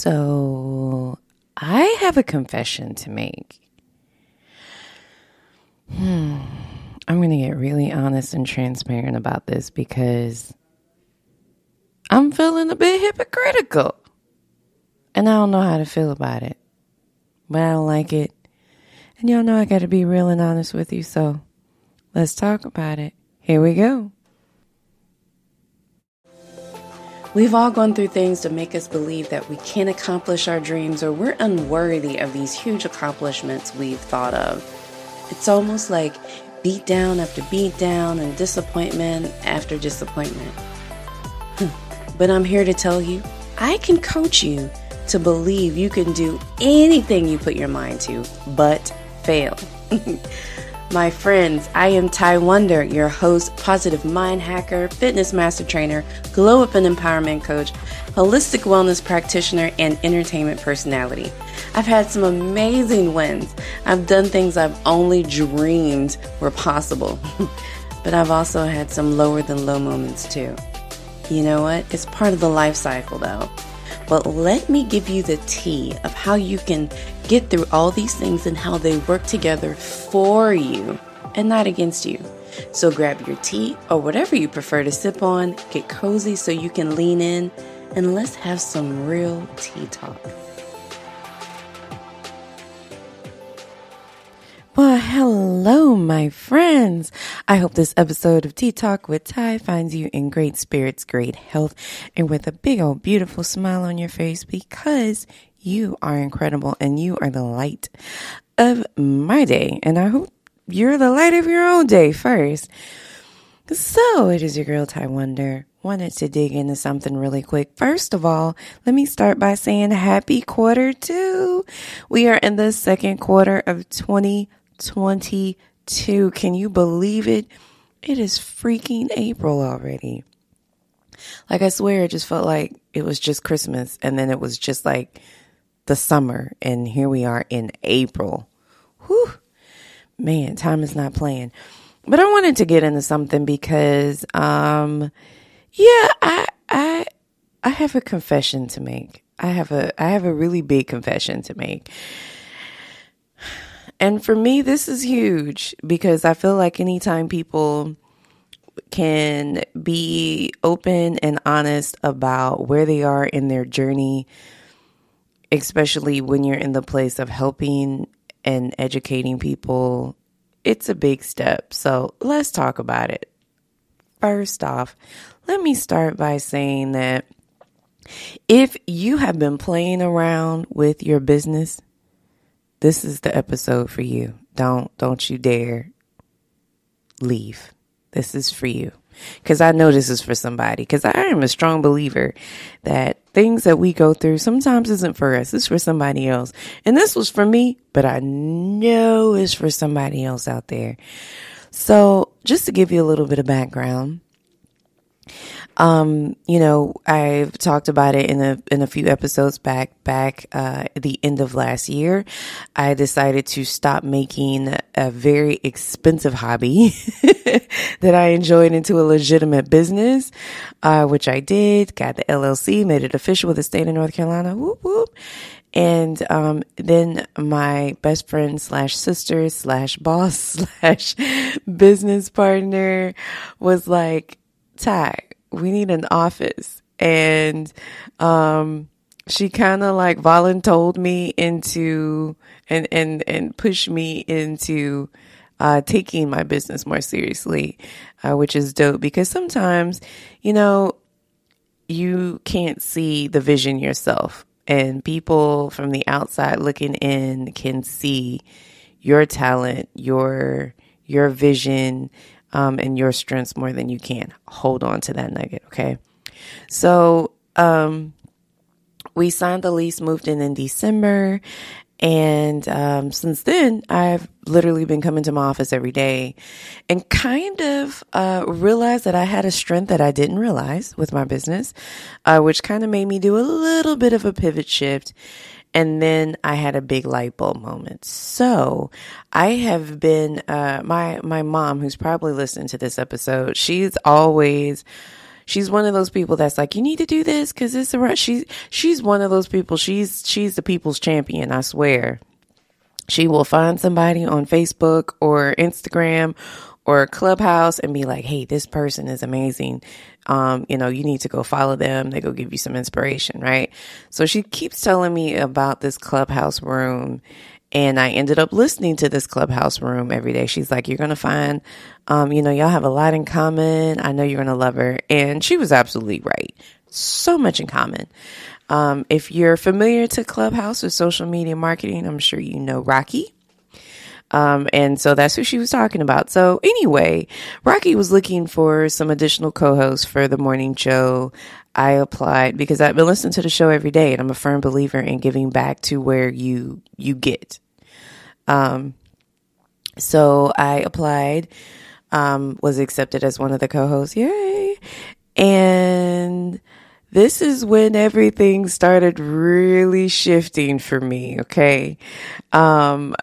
So, I have a confession to make. Hmm. I'm going to get really honest and transparent about this because I'm feeling a bit hypocritical. And I don't know how to feel about it. But I don't like it. And y'all know I got to be real and honest with you. So let's talk about it. Here we go. We've all gone through things to make us believe that we can't accomplish our dreams or we're unworthy of these huge accomplishments we've thought of. It's almost like beat down after beat down and disappointment after disappointment. but I'm here to tell you I can coach you to believe you can do anything you put your mind to, but fail. My friends, I am Ty Wonder, your host, positive mind hacker, fitness master trainer, glow up and empowerment coach, holistic wellness practitioner, and entertainment personality. I've had some amazing wins. I've done things I've only dreamed were possible. but I've also had some lower than low moments too. You know what? It's part of the life cycle though. But let me give you the tea of how you can get through all these things and how they work together for you and not against you. So grab your tea or whatever you prefer to sip on, get cozy so you can lean in, and let's have some real tea talk. Hello, my friends. I hope this episode of Tea Talk with Ty finds you in great spirits, great health, and with a big old beautiful smile on your face because you are incredible and you are the light of my day. And I hope you're the light of your own day first. So it is your girl Ty Wonder. Wanted to dig into something really quick. First of all, let me start by saying happy quarter two. We are in the second quarter of 20 2022. Can you believe it? It is freaking April already. Like, I swear, it just felt like it was just Christmas and then it was just like the summer. And here we are in April. Whew. Man, time is not playing. But I wanted to get into something because, um, yeah, I, I, I have a confession to make. I have a, I have a really big confession to make. And for me, this is huge because I feel like anytime people can be open and honest about where they are in their journey, especially when you're in the place of helping and educating people, it's a big step. So let's talk about it. First off, let me start by saying that if you have been playing around with your business, this is the episode for you. Don't don't you dare leave. This is for you. Cuz I know this is for somebody cuz I am a strong believer that things that we go through sometimes isn't for us. It's for somebody else. And this was for me, but I know it's for somebody else out there. So, just to give you a little bit of background, um, you know, I've talked about it in a in a few episodes back back uh, at the end of last year. I decided to stop making a very expensive hobby that I enjoyed into a legitimate business, uh, which I did. Got the LLC, made it official with the state of North Carolina. Whoop whoop. And um, then my best friend slash sister slash boss slash business partner was like, Ty, we need an office. And, um, she kind of like voluntold me into and, and, and pushed me into, uh, taking my business more seriously, uh, which is dope because sometimes, you know, you can't see the vision yourself and people from the outside looking in can see your talent, your, your vision, um, and your strengths more than you can. Hold on to that nugget, okay? So, um, we signed the lease, moved in in December, and um, since then, I've literally been coming to my office every day and kind of uh, realized that I had a strength that I didn't realize with my business, uh, which kind of made me do a little bit of a pivot shift and then I had a big light bulb moment. So I have been, uh, my, my mom, who's probably listening to this episode, she's always, she's one of those people that's like, you need to do this because it's a rush. She's she's one of those people. She's she's the people's champion. I swear. She will find somebody on Facebook or Instagram or Clubhouse and be like, "Hey, this person is amazing. Um, you know, you need to go follow them. They go give you some inspiration, right?" So she keeps telling me about this Clubhouse room and I ended up listening to this clubhouse room every day. She's like, you're going to find, um, you know, y'all have a lot in common. I know you're going to love her. And she was absolutely right. So much in common. Um, if you're familiar to Clubhouse or social media marketing, I'm sure you know Rocky. Um, and so that's who she was talking about. So anyway, Rocky was looking for some additional co-hosts for the morning show. I applied because I've been listening to the show every day and I'm a firm believer in giving back to where you, you get. Um, so I applied, um, was accepted as one of the co-hosts. Yay. And this is when everything started really shifting for me. Okay. Um,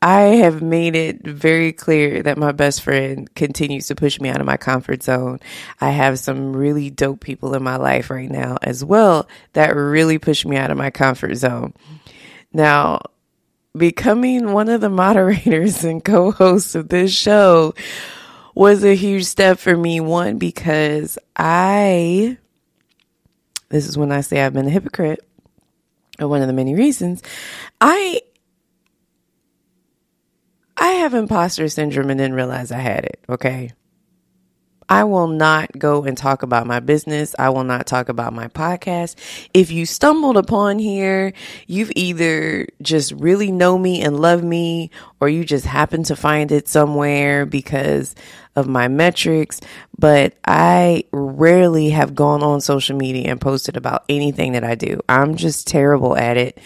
I have made it very clear that my best friend continues to push me out of my comfort zone. I have some really dope people in my life right now as well that really push me out of my comfort zone. Now, becoming one of the moderators and co-hosts of this show was a huge step for me. One, because I, this is when I say I've been a hypocrite, or one of the many reasons, I I have imposter syndrome and didn't realize I had it. Okay. I will not go and talk about my business. I will not talk about my podcast. If you stumbled upon here, you've either just really know me and love me, or you just happen to find it somewhere because of my metrics. But I rarely have gone on social media and posted about anything that I do. I'm just terrible at it.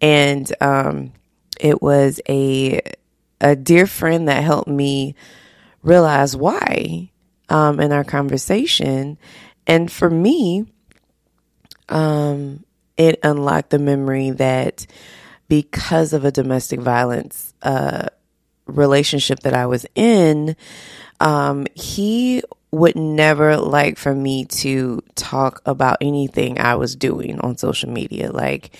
And, um, it was a a dear friend that helped me realize why um, in our conversation. And for me, um, it unlocked the memory that because of a domestic violence uh, relationship that I was in, um, he would never like for me to talk about anything I was doing on social media. Like,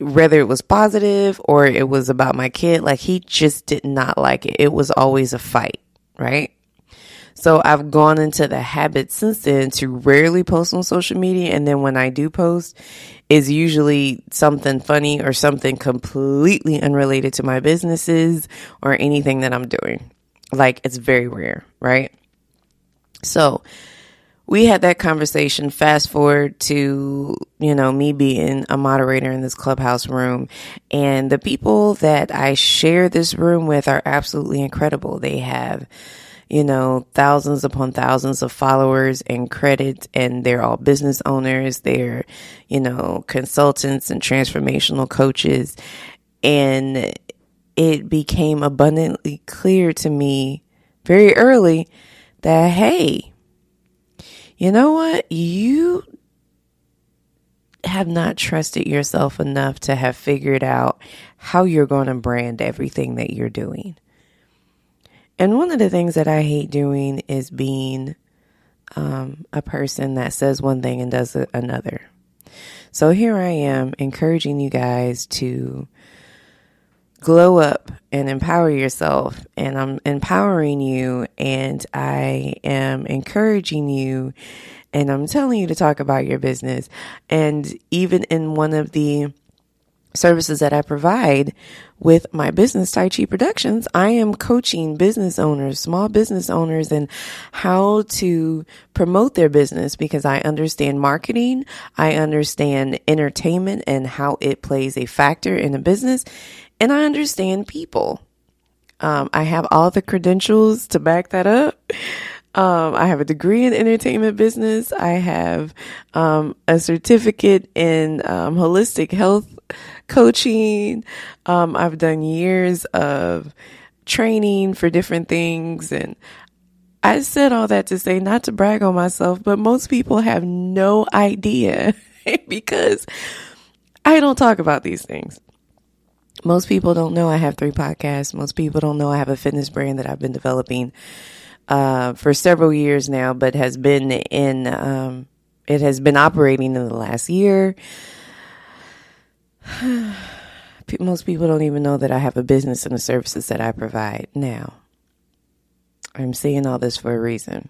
whether it was positive or it was about my kid, like he just did not like it. It was always a fight, right? So I've gone into the habit since then to rarely post on social media. And then when I do post, is usually something funny or something completely unrelated to my businesses or anything that I'm doing. Like it's very rare, right? So we had that conversation. Fast forward to, you know, me being a moderator in this clubhouse room. And the people that I share this room with are absolutely incredible. They have, you know, thousands upon thousands of followers and credit, and they're all business owners. They're, you know, consultants and transformational coaches. And it became abundantly clear to me very early that, hey, you know what? You have not trusted yourself enough to have figured out how you're going to brand everything that you're doing. And one of the things that I hate doing is being um, a person that says one thing and does another. So here I am encouraging you guys to glow up and empower yourself. And I'm empowering you and I am encouraging you and I'm telling you to talk about your business. And even in one of the services that I provide with my business, Tai Chi Productions, I am coaching business owners, small business owners and how to promote their business because I understand marketing. I understand entertainment and how it plays a factor in a business and I understand people. Um, I have all the credentials to back that up. Um, I have a degree in entertainment business. I have um, a certificate in um, holistic health coaching. Um, I've done years of training for different things. And I said all that to say, not to brag on myself, but most people have no idea because I don't talk about these things. Most people don't know I have three podcasts. Most people don't know I have a fitness brand that I've been developing uh, for several years now, but has been in, um, it has been operating in the last year. Most people don't even know that I have a business and the services that I provide now. I'm saying all this for a reason.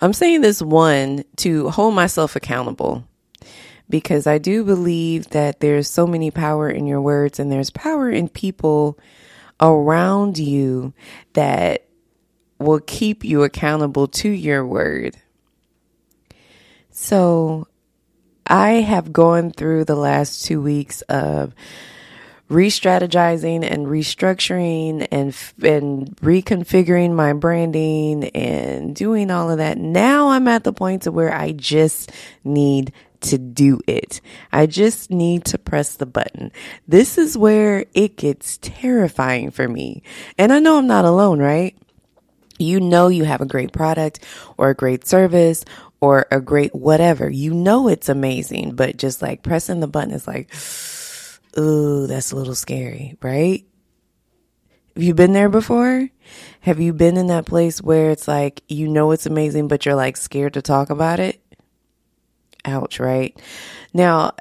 I'm saying this one to hold myself accountable because I do believe that there's so many power in your words and there's power in people around you that will keep you accountable to your word. So I have gone through the last two weeks of re-strategizing and restructuring and and reconfiguring my branding and doing all of that. Now I'm at the point to where I just need to do it. I just need to press the button. This is where it gets terrifying for me. And I know I'm not alone, right? You know you have a great product or a great service or a great whatever. You know it's amazing, but just like pressing the button is like, ooh, that's a little scary, right? Have you been there before? Have you been in that place where it's like, you know it's amazing, but you're like scared to talk about it? Ouch, right? Now,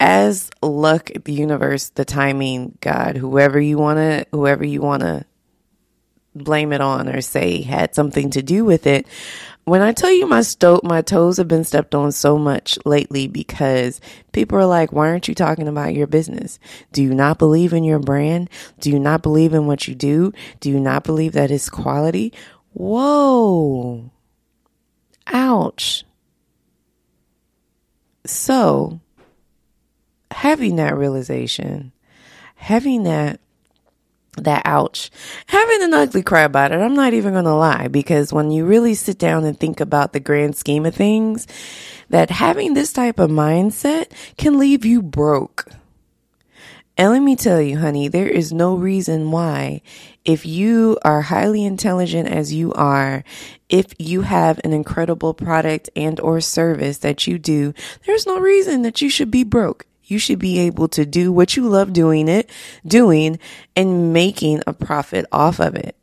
as luck, the universe, the timing, God, whoever you want to, whoever you want to blame it on or say had something to do with it. When I tell you my sto- my toes have been stepped on so much lately because people are like, why aren't you talking about your business? Do you not believe in your brand? Do you not believe in what you do? Do you not believe that it's quality? Whoa. Ouch. So, having that realization, having that that ouch, having an ugly cry about it, I'm not even going to lie because when you really sit down and think about the grand scheme of things, that having this type of mindset can leave you broke. And let me tell you, honey, there is no reason why, if you are highly intelligent as you are, if you have an incredible product and or service that you do, there's no reason that you should be broke. You should be able to do what you love doing it, doing and making a profit off of it.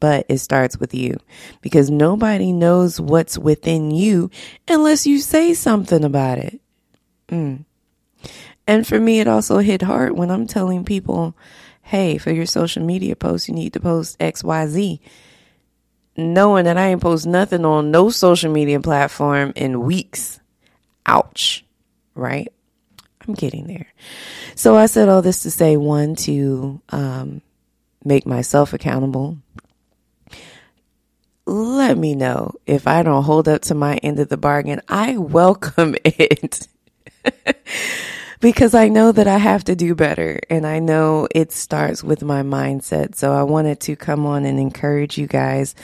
But it starts with you because nobody knows what's within you unless you say something about it. Mm. And for me, it also hit hard when I'm telling people, hey, for your social media posts, you need to post XYZ. Knowing that I ain't post nothing on no social media platform in weeks. Ouch. Right? I'm getting there. So I said all this to say one, to um, make myself accountable. Let me know if I don't hold up to my end of the bargain. I welcome it because I know that I have to do better and I know it starts with my mindset. So I wanted to come on and encourage you guys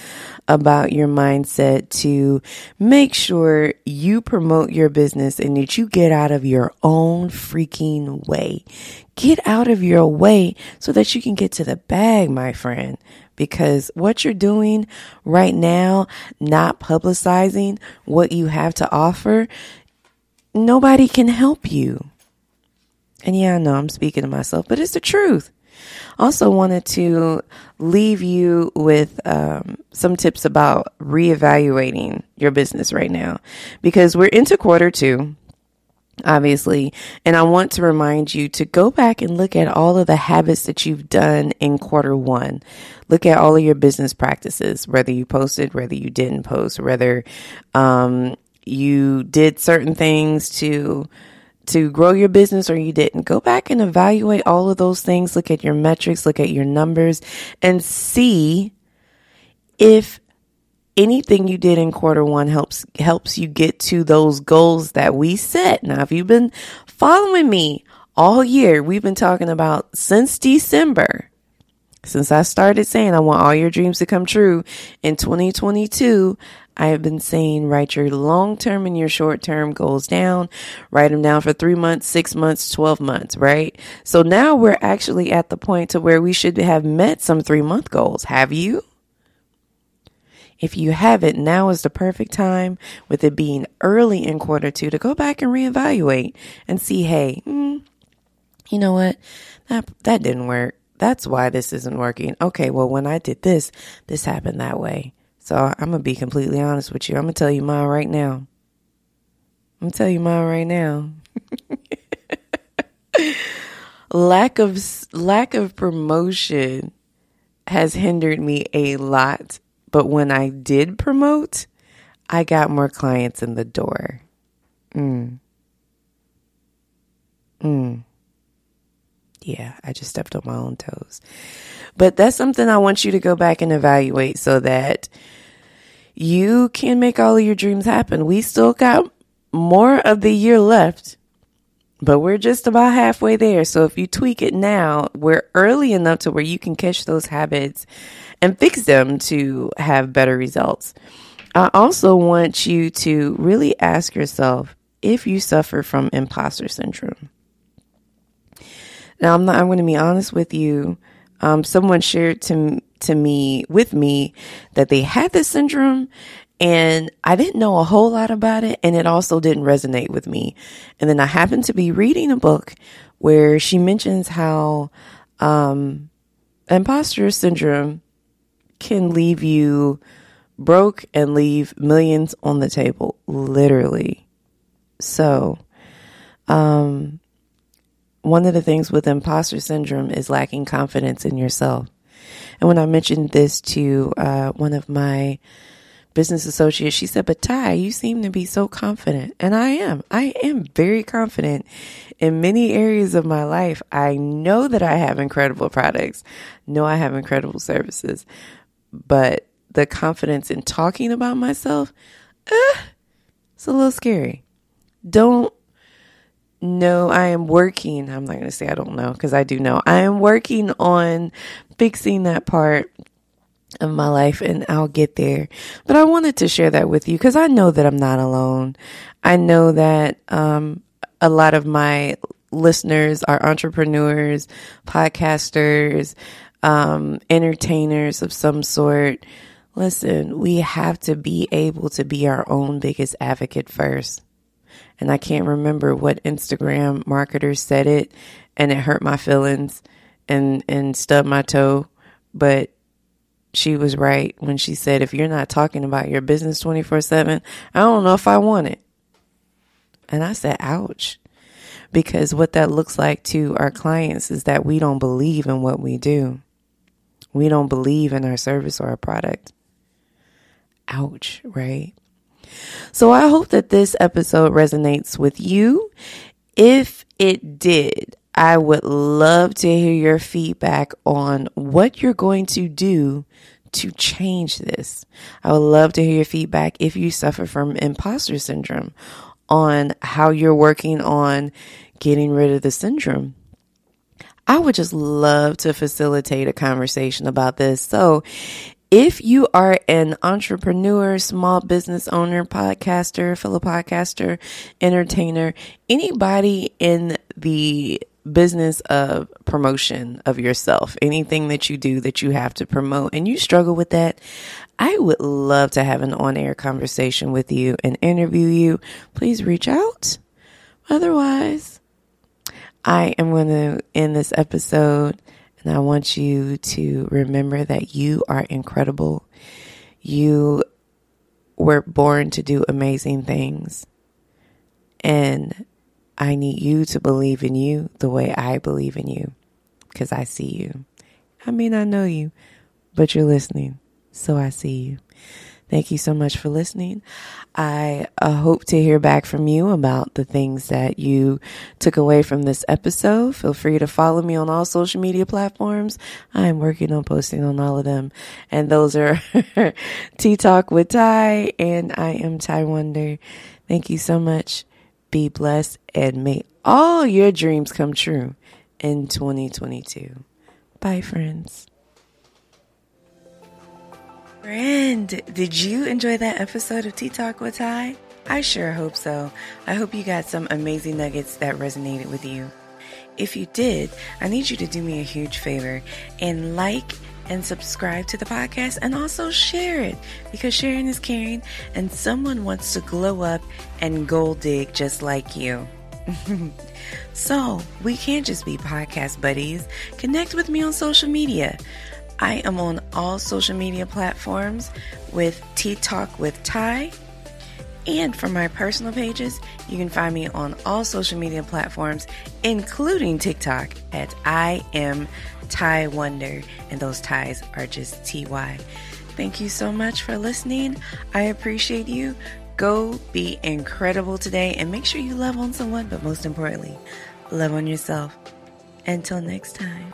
about your mindset to make sure you promote your business and that you get out of your own freaking way. Get out of your way so that you can get to the bag, my friend because what you're doing right now, not publicizing what you have to offer, nobody can help you. And yeah, I know I'm speaking to myself, but it's the truth. Also, wanted to leave you with um, some tips about reevaluating your business right now because we're into quarter two, obviously. And I want to remind you to go back and look at all of the habits that you've done in quarter one. Look at all of your business practices, whether you posted, whether you didn't post, whether um, you did certain things to to grow your business or you didn't. Go back and evaluate all of those things. Look at your metrics, look at your numbers and see if anything you did in quarter one helps helps you get to those goals that we set. Now, if you've been following me all year, we've been talking about since December. Since I started saying I want all your dreams to come true in 2022, I have been saying write your long term and your short term goals down. Write them down for three months, six months, 12 months, right? So now we're actually at the point to where we should have met some three month goals. Have you? If you haven't, now is the perfect time with it being early in quarter two to go back and reevaluate and see, hey, mm, you know what? That, that didn't work. That's why this isn't working. Okay. Well, when I did this, this happened that way. So I'm gonna be completely honest with you. I'm gonna tell you mine right now. I'm tell you mine right now. lack of lack of promotion has hindered me a lot, but when I did promote, I got more clients in the door. Mm. Mm. Yeah, I just stepped on my own toes. But that's something I want you to go back and evaluate so that you can make all of your dreams happen. We still got more of the year left, but we're just about halfway there. So if you tweak it now, we're early enough to where you can catch those habits and fix them to have better results. I also want you to really ask yourself if you suffer from imposter syndrome. Now, I'm not, I'm going to be honest with you. Um, someone shared to, to me, with me, that they had this syndrome and I didn't know a whole lot about it and it also didn't resonate with me. And then I happened to be reading a book where she mentions how, um, imposter syndrome can leave you broke and leave millions on the table, literally. So, um, one of the things with imposter syndrome is lacking confidence in yourself. And when I mentioned this to uh, one of my business associates, she said, But Ty, you seem to be so confident. And I am. I am very confident in many areas of my life. I know that I have incredible products, know I have incredible services, but the confidence in talking about myself, eh, it's a little scary. Don't no, I am working. I'm not going to say I don't know because I do know. I am working on fixing that part of my life and I'll get there. But I wanted to share that with you because I know that I'm not alone. I know that um, a lot of my listeners are entrepreneurs, podcasters, um, entertainers of some sort. Listen, we have to be able to be our own biggest advocate first and I can't remember what Instagram marketer said it and it hurt my feelings and and stubbed my toe, but she was right when she said if you're not talking about your business 24/7, I don't know if I want it. And I said, "Ouch." Because what that looks like to our clients is that we don't believe in what we do. We don't believe in our service or our product. Ouch, right? So I hope that this episode resonates with you. If it did, I would love to hear your feedback on what you're going to do to change this. I would love to hear your feedback if you suffer from imposter syndrome on how you're working on getting rid of the syndrome. I would just love to facilitate a conversation about this. So if you are an entrepreneur, small business owner, podcaster, fellow podcaster, entertainer, anybody in the business of promotion of yourself, anything that you do that you have to promote and you struggle with that, I would love to have an on air conversation with you and interview you. Please reach out. Otherwise, I am going to end this episode and I want you to remember that you are incredible. You were born to do amazing things. And I need you to believe in you the way I believe in you because I see you. I may not know you, but you're listening. So I see you. Thank you so much for listening. I uh, hope to hear back from you about the things that you took away from this episode. Feel free to follow me on all social media platforms. I am working on posting on all of them. And those are Tea Talk with Ty and I am Ty Wonder. Thank you so much. Be blessed and may all your dreams come true in 2022. Bye, friends. Friend, did you enjoy that episode of Tea Talk with Ty? I sure hope so. I hope you got some amazing nuggets that resonated with you. If you did, I need you to do me a huge favor and like and subscribe to the podcast and also share it because sharing is caring and someone wants to glow up and gold dig just like you. so, we can't just be podcast buddies. Connect with me on social media. I am on all social media platforms with Tea Talk with Ty. And for my personal pages, you can find me on all social media platforms, including TikTok, at I am Ty Wonder. And those ties are just TY. Thank you so much for listening. I appreciate you. Go be incredible today and make sure you love on someone, but most importantly, love on yourself. Until next time.